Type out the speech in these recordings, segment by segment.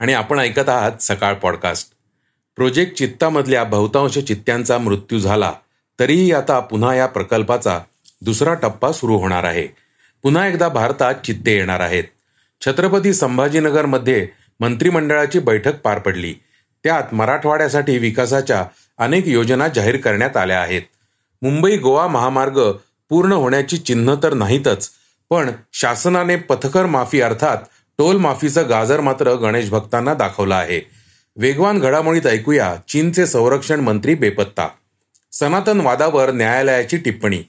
आणि आपण ऐकत आहात सकाळ पॉडकास्ट. प्रोजेक्ट चित्तामधल्या बहुतांश चित्त्यांचा मृत्यू झाला तरीही आता पुन्हा या प्रकल्पाचा दुसरा टप्पा सुरू होणार आहे. पुन्हा एकदा भारतात चित्ते येणार आहेत. छत्रपती संभाजीनगरमध्ये मंत्रिमंडळाची बैठक पार पडली. त्यात मराठवाड्यासाठी विकासाच्या अनेक योजना जाहीर करण्यात आल्या आहेत. मुंबई गोवा महामार्ग पूर्ण होण्याची चिन्ह तर नाहीतच पण शासनाने पथकर माफी अर्थात टोल माफीचं गाजर मात्र गणेश भक्तांना दाखवलं आहे. वेगवान घडामोडीत ऐकूया चीनचे संरक्षण मंत्री बेपत्ता. सनातन वादावर न्यायालयाची टिप्पणी.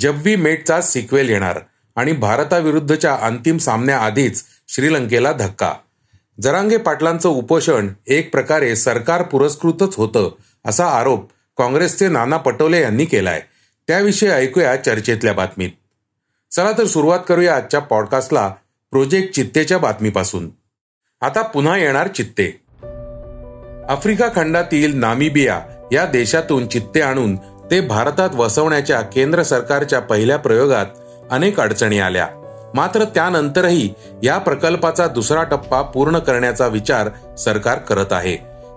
जब्बी मेटचा सिक्वेल येणार आणि भारताविरुद्धच्या अंतिम सामन्याआधीच श्रीलंकेला धक्का. जरांगे पाटलांचं उपोषण एक प्रकारे सरकार पुरस्कृतच होतं असा आरोप काँग्रेसचे नाना पटोले यांनी केलाय. त्याविषयी ऐकूया चर्चेतल्या बातमीत. चला तर सुरुवात करूया आजच्या पॉडकास्टला प्रोजेक्ट चित्तेच्या बातमीपासून. आता पुन्हा येणार चित्ते. आफ्रिका खंडातील नामिबिया या देशातून चित्ते आणून ते भारतात वसवण्याच्या केंद्र सरकारच्या पहिल्या प्रयोगात अनेक अडचणी आल्या. मात्र त्यानंतरही या प्रकल्पाचा दुसरा टप्पा पूर्ण करण्याचा विचार सरकार करत आहे.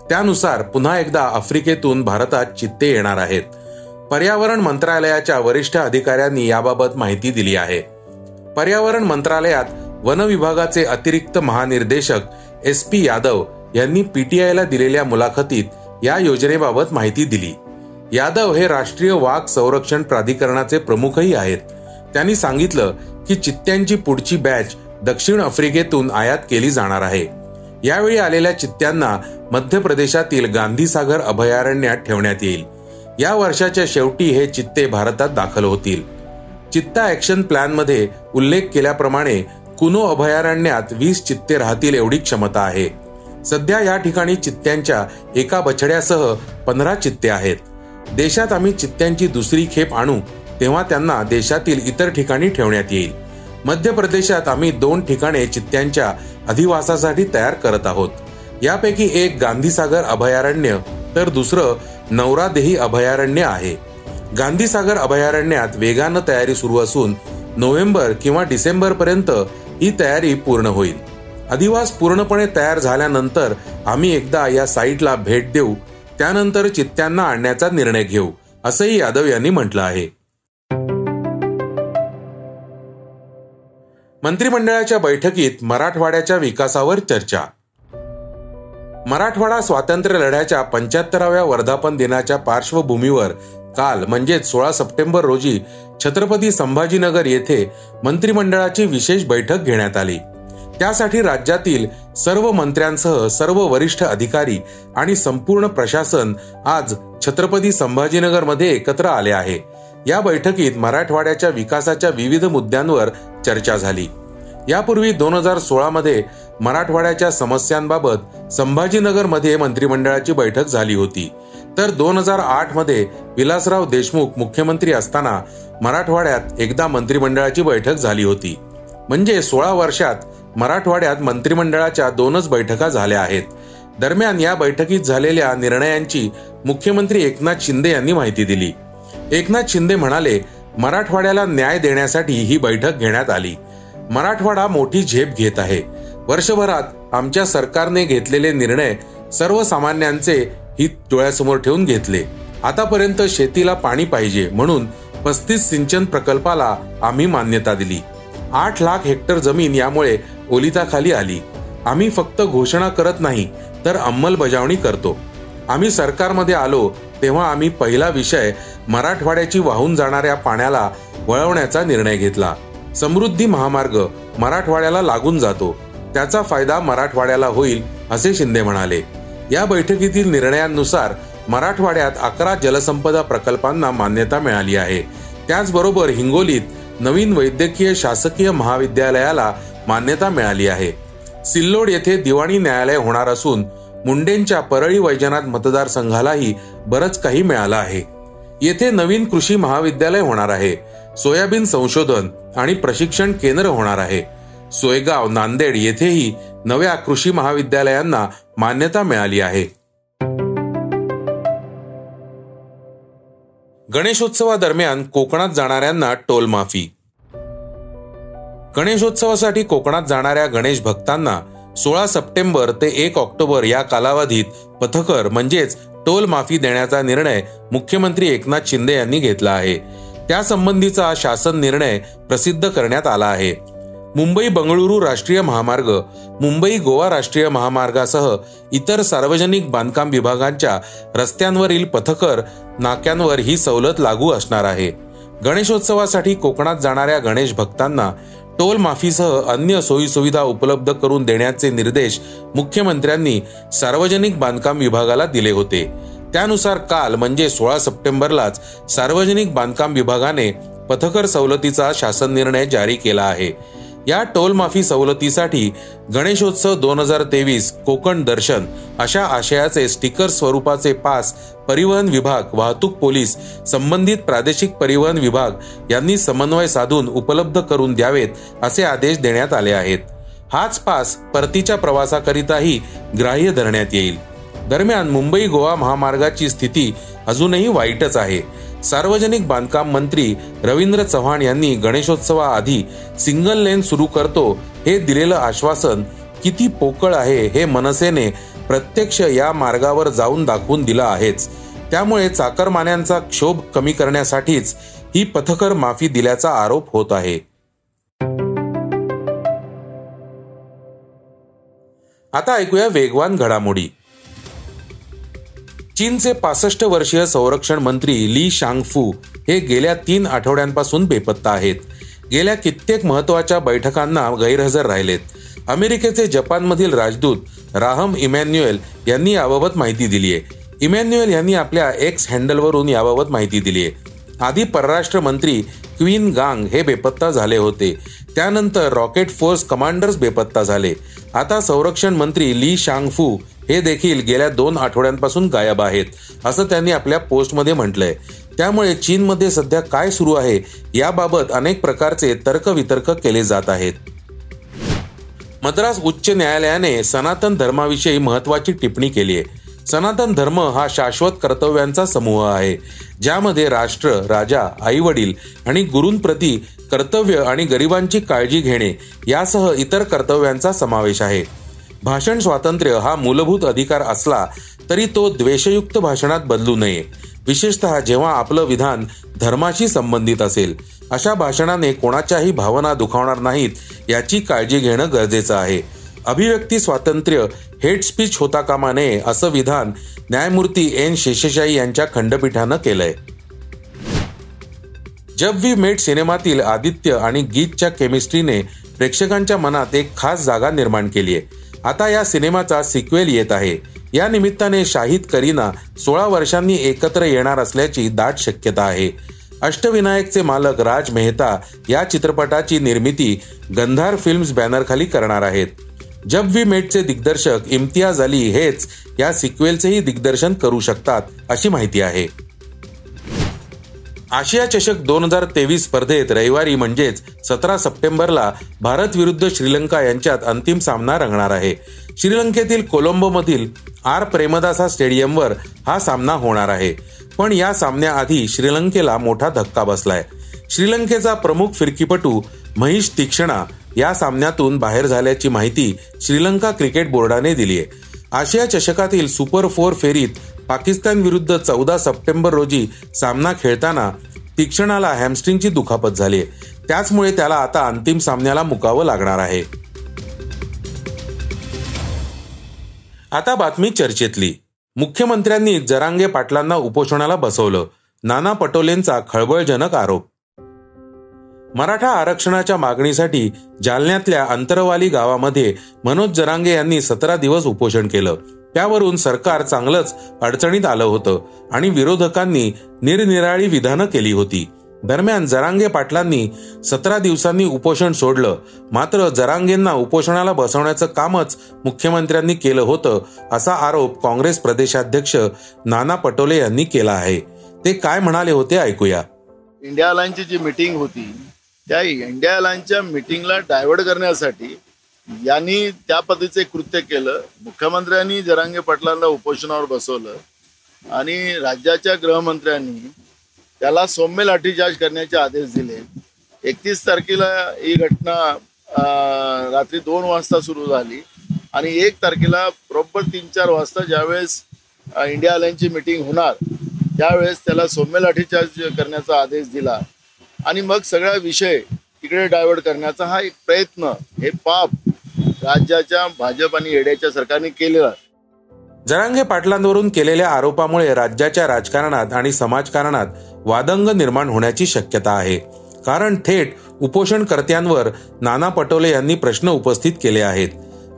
त्यानुसार पुन्हा एकदा आफ्रिकेतून भारतात चित्ते येणार आहेत. पर्यावरण मंत्रालयाच्या वरिष्ठ अधिकाऱ्यांनी याबाबत माहिती दिली आहे. पर्यावरण मंत्रालयात वन विभागाचे अतिरिक्त महानिर्देशक एस पी यादव यांनी पीटीआयला दिलेल्या मुलाखतीत या योजनेबाबत माहिती दिली. यादव हे राष्ट्रीय वाघ संरक्षण प्राधिकरणाचे प्रमुखही आहेत. त्यांनी सांगितलं की चित्त्यांची पुढची बॅच दक्षिण आफ्रिकेतून आयात केली जाणार आहे. यावेळी आलेल्या चित्त्यांना मध्य प्रदेशातील गांधीसागर अभयारण्यात ठेवण्यात येईल. या वर्षाच्या शेवटी हे चित्ते भारतात दाखल होतील. चित्ता ऍक्शन प्लॅनमध्ये उल्लेख केल्याप्रमाणे कुनो अभयारण्यात वीस चित्ते राहतील एवढी क्षमता आहे. सध्या या ठिकाणी चित्त्यांच्या एका बछड्यासह पंधरा चित्ते आहेत. देशात आम्ही चित्त्यांची दुसरी खेप आणू तेव्हा त्यांना देशातील इतर ठिकाणी ठेवण्यात येईल. मध्य प्रदेशात आम्ही दोन ठिकाणे चित्त्यांच्या अधिवासासाठी तयार करत आहोत. यापैकी एक गांधीसागर अभयारण्य तर दुसरं नवरादेही अभयारण्य आहे. गांधीसागर अभयारण्यात वेगानं तयारी सुरू असून नोव्हेंबर किंवा डिसेंबर पर्यंत ही तयारी पूर्ण होईल. अधिवास पूर्णपणे तयार झाल्यानंतर आम्ही एकदा या साईटला भेट देऊ. त्यानंतर चित्त्यांना आणण्याचा निर्णय घेऊ असंही यादव यांनी म्हटलं आहे. मंत्रिमंडळाच्या बैठकीत मराठवाड्याच्या विकासावर चर्चा. मराठवाडा स्वातंत्र्य लढ्याच्या पंच्याहत्तराव्या वर्धापन दिनाच्या पार्श्वभूमीवर काल म्हणजेच सोळा सप्टेंबर रोजी छत्रपती संभाजीनगर येथे मंत्रिमंडळाची विशेष बैठक घेण्यात आली. त्यासाठी राज्यातील सर्व मंत्र्यांसह सर्व वरिष्ठ अधिकारी आणि संपूर्ण प्रशासन आज छत्रपती संभाजीनगरमध्ये एकत्र आले आहे. या बैठकीत मराठवाड्याच्या विकासाच्या विविध मुद्द्यांवर चर्चा झाली. यापूर्वी दोन हजार सोळा मध्ये मराठवाड्याच्या समस्यांबाबत संभाजीनगरमध्ये मंत्रिमंडळाची बैठक झाली होती. तर दोन हजार आठमध्ये विलासराव देशमुख मुख्यमंत्री असताना मराठवाड्यात एकदा मंत्रिमंडळाची बैठक झाली होती. म्हणजे सोळा वर्षात मराठवाड्यात मंत्रिमंडळाच्या दोनच बैठका झाल्या आहेत. दरम्यान या बैठकीत झालेल्या निर्णयांची मुख्यमंत्री एकनाथ शिंदे यांनी माहिती दिली. एकनाथ शिंदे म्हणाले मराठवाड्याला न्याय देण्यासाठी ही बैठक घेण्यात आली. मराठवाडा मोठी झेप घेत आहे. वर्षभरात आमच्या सरकारने घेतलेले निर्णय सर्वसामान्यांचे हित डोळ्यासमोर ठेवून घेतले. आतापर्यंत शेतीला पाणी पाहिजे म्हणून पस्तीस सिंचन प्रकल्पाला आम्ही मान्यता दिली. आठ लाख हेक्टर जमीन यामुळे ओलिताखाली आली. आम्ही फक्त घोषणा करत नाही तर अंमलबजावणी करतो. आम्ही सरकारमध्ये आलो तेव्हा आम्ही पहिला विषय मराठवाड्याची वाहून जाणाऱ्या पाण्याला वळवण्याचा निर्णय घेतला. समृद्धी महामार्ग मराठवाड्याला लागून जातो. त्याचा फायदा मराठवाड्याला होईल असे शिंदे म्हणाले. या बैठकीतील निर्णयानुसार मराठवाड्यात अकरा जलसंपदा प्रकल्पांना मान्यता मिळाली आहे. त्याचबरोबर हिंगोलीत नवीन वैद्यकीय शासकीय महाविद्यालयाला मान्यता मिळाली आहे. सिल्लोड येथे दिवाणी न्यायालय होणार असून मुंडेंच्या परळी वैजनाथ मतदारसंघालाही बरंच काही मिळालं आहे. येथे नवीन कृषी महाविद्यालय होणार आहे. सोयाबीन संशोधन आणि प्रशिक्षण केंद्र होणार आहे. सोयगाव नांदेड येथेही नव्या कृषी महाविद्यालयांना मान्यता मिळाली आहे. गणेशोत्सवादरम्यान कोकणात जाणाऱ्यांना टोल माफी. गणेशोत्सवासाठी कोकणात जाणाऱ्या गणेश भक्तांना सोळा सप्टेंबर ते एक ऑक्टोबर या कालावधीत पथकर म्हणजेच टोल माफी देण्याचा निर्णय मुख्यमंत्री एकनाथ शिंदे यांनी घेतला आहे. त्यासंबंधीचा शासन निर्णय प्रसिद्ध करण्यात आला आहे. मुंबई बंगळुरू राष्ट्रीय महामार्ग मुंबई गोवा राष्ट्रीय महामार्गासह इतर सार्वजनिक बांधकाम विभागांच्या रस्त्यांवरील पथकर नाक्यांवर ही सवलत लागू असणार आहे. गणेशोत्सवासाठी कोकणात जाणाऱ्या गणेश भक्तांना टोल माफीसह अन्य सोयी सुविधा उपलब्ध करून देण्याचे निर्देश मुख्यमंत्र्यांनी सार्वजनिक बांधकाम विभागाला दिले होते. त्यानुसार काल म्हणजे सोळा सप्टेंबरलाच सार्वजनिक बांधकाम विभागाने पथकर सवलतीचा शासन निर्णय जारी केला आहे. या टोलमाफी सवलतीसाठी गणेशोत्सव दोन हजार तेवीस कोकण दर्शन अशा आशयाचे स्टिकर स्वरूपाचे पास परिवहन विभाग वाहतूक पोलीस संबंधित प्रादेशिक परिवहन विभाग यांनी समन्वय साधून उपलब्ध करून द्यावेत असे आदेश देण्यात आले आहेत. हाच पास परतीच्या प्रवासाकरिताही ग्राह्य धरण्यात येईल. दरम्यान मुंबई गोवा महामार्गाची स्थिती अजूनही वाईटच आहे. सार्वजनिक बांधकाम मंत्री रवींद्र चव्हाण यांनी गणेशोत्सवाआधी सिंगल लेन सुरू करतो हे दिलेलं आश्वासन किती पोकळ आहे हे मनसेने प्रत्यक्ष या मार्गावर जाऊन दाखवून दिलं आहेच. त्यामुळे चाकरमान्यांचा क्षोभ कमी करण्यासाठीच ही पथकर माफी दिल्याचा आरोप होत आहे. आता ऐकूया वेगवान घडामोडी. चीनचे पासष्ट वर्षीय संरक्षण मंत्री ली शांगफू हे गेल्या तीन आठवड्यांपासून बेपत्ता आहेत. गेल्या कित्येक महत्त्वाच्या बैठकांना गैरहजर राहिलेत. अमेरिकेचे जपानमधील राजदूत राहम इमॅन्युएल यांनी याबाबत माहिती दिली आहे. इमॅन्युएल यांनी आपल्या एक्स हँडलवरून याबाबत माहिती दिली आहे. आधी परराष्ट्र मंत्री क्वीन गांग हे बेपत्ता झाले होते. त्यानंतर रॉकेट फोर्स कमांडर्स बेपत्ता झाले. आता संरक्षण मंत्री ली शांगफू हे देखील गेल्या दोन आठवड्यांपासून गायब आहेत असं त्यांनी आपल्या पोस्टमध्ये म्हटलंय. त्यामुळे चीनमध्ये सध्या काय सुरू आहे याबाबत अनेक प्रकारचे तर्कवितर्क केले जात आहेत. मद्रास उच्च न्यायालयाने सनातन धर्माविषयी महत्वाची टिप्पणी केली आहे सनातन धर्म हा शाश्वत कर्तव्यांचा समूह आहे ज्यामध्ये राष्ट्र राजा आई वडील आणि गुरूंप्रती कर्तव्य आणि गरिबांची काळजी घेणे यासह इतर कर्तव्यांचा समावेश आहे. भाषण स्वातंत्र्य हा मूलभूत अधिकार असला तरी तो द्वेषयुक्त भाषणात बदलू नये. विशेषतः जेव्हा आपलं विधान धर्माशी संबंधित असेल अशा भाषणाने कोणाच्याही भावना दुखावणार नाहीत याची काळजी घेणं गरजेचं आहे. अभिव्यक्ती स्वातंत्र्य हेट स्पीच होता कामा नये असं विधान न्यायमूर्ती एन शेषेशाही यांच्या खंडपीठानं केलंय. जब वी मेट सिनेमातील आदित्य आणि गीतच्या केमिस्ट्रीने प्रेक्षकांच्या मनात एक खास जागा निर्माण केली आहे आता या सिनेमाचा सिक्वेल येत आहे. या निमित्ताने शाहिद करीना सोळा वर्षांनी एकत्र येणार असल्याची दाट शक्यता आहे. अष्टविनायकचे मालक राज मेहता या चित्रपटाची निर्मिती गंधार फिल्म्स बॅनरखाली करणार आहेत. जब वी मेटचे दिग्दर्शक इम्तियाज अली हेच या सिक्वेलचेही दिग्दर्शन करू शकतात अशी माहिती आहे. आशिया चषक दोन हजार तेवीस स्पर्धेत रविवारी म्हणजेच सतरा सप्टेंबरला भारत विरुद्ध श्रीलंका यांच्यात अंतिम सामना रंगणार आहे. श्रीलंकेतील कोलंबोमधील आर प्रेमदासा स्टेडियमवर हा सामना होणार आहे. पण या सामन्याआधी श्रीलंकेला मोठा धक्का बसलाय. श्रीलंकेचा प्रमुख फिरकीपटू महिश तीक्षणा या सामन्यातून बाहेर झाल्याची माहिती श्रीलंका क्रिकेट बोर्डाने दिली आहे आशिया चषकातील सुपर फोर फेरीत पाकिस्तान विरुद्ध चौदा सप्टेंबर रोजी सामना खेळताना तीक्षणाला हॅमस्ट्रिंगची दुखापत झाली त्याचमुळे त्याला आता अंतिम सामन्याला मुकावं लागणार आहे. आता बातमी चर्चेतली. मुख्यमंत्र्यांनी जरांगे पाटलांना उपोषणाला बसवलं. नाना पटोलेंचा खळबळजनक आरोप. मराठा आरक्षणाच्या मागणीसाठी जालन्यातल्या अंतरवाली गावामध्ये मनोज जरांगे यांनी सतरा दिवस उपोषण केलं. त्यावरून सरकार चांगलंच अडचणीत आलं होतं आणि विरोधकांनी निरनिराळी विधानं केली होती. दरम्यान जरांगे पाटलांनी सतरा दिवसांनी उपोषण सोडलं. मात्र जरांगेंना उपोषणाला बसवण्याचं कामच मुख्यमंत्र्यांनी केलं होतं असा आरोप काँग्रेस प्रदेशाध्यक्ष नाना पटोले यांनी केला आहे. ते काय म्हणाले होते ऐकूया. इंडिया अलायन्सची जी मिटिंग होती त्या इंडिया अलायन्सच्या मिटिंगला डायव्हर्ट करण्यासाठी यांनी त्या पद्धतीचे कृत्य केलं. मुख्यमंत्र्यांनी जरांगे पाटलांना उपोषणावर बसवलं. आणि राज्याच्या गृहमंत्र्यांनी त्याला सौम्य लाठीचार्ज करण्याचे आदेश दिले. एकतीस तारखेला ही घटना रात्री दोन वाजता सुरू झाली. आणि एक तारखेला बरोबर तीन चार वाजता ज्यावेळेस इंडिया अलायन्सची मिटिंग होणार त्यावेळेस त्याला सौम्य लाठीचार्ज करण्याचा आदेश दिला. आणि मग सगळा विषय तिकडे डायव्हर्ट करण्याचा हा एक प्रयत्न हे पाप राज्याच्या भाजप आणि येड्याच्या सरकारने केलेला जरांगे पाटलांवरून केलेल्या आरोपामुळे राज्याच्या राजकारणात आणि समाजकारणात वादंग निर्माण होण्याची शक्यता आहे. कारण थेट उपोषणकर्त्यांवर नाना पटोले यांनी प्रश्न उपस्थित केले आहेत.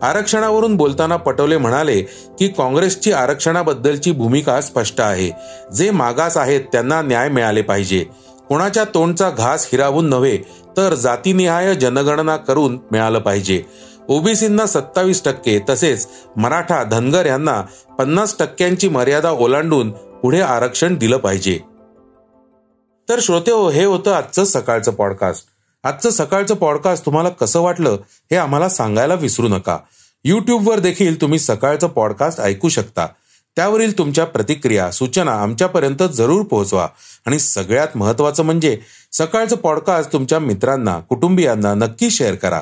आरक्षणावरून बोलताना पटोले म्हणाले की काँग्रेसची आरक्षणाबद्दलची भूमिका स्पष्ट आहे. जे मागास आहेत त्यांना न्याय मिळाले पाहिजे. कोणाच्या तोंडचा घास हिरावून नव्हे तर जातीनिहाय जनगणना करून मिळालं पाहिजे. ओबीसींना सत्तावीस टक्के तसेच मराठा धनगर यांना पन्नास टक्क्यांची मर्यादा ओलांडून पुढे आरक्षण दिलं पाहिजे. तर श्रोते हो हे होतं आजचं सकाळचं पॉडकास्ट आजचं सकाळचं पॉडकास्ट तुम्हाला कसं वाटलं हे आम्हाला सांगायला विसरू नका. यूट्यूबवर देखील तुम्ही सकाळचं पॉडकास्ट ऐकू शकता. त्यावरील तुमच्या प्रतिक्रिया सूचना आमच्यापर्यंत जरूर पोहोचवा. आणि सगळ्यात महत्वाचं म्हणजे सकाळचं पॉडकास्ट तुमच्या मित्रांना कुटुंबियांना नक्की शेअर करा.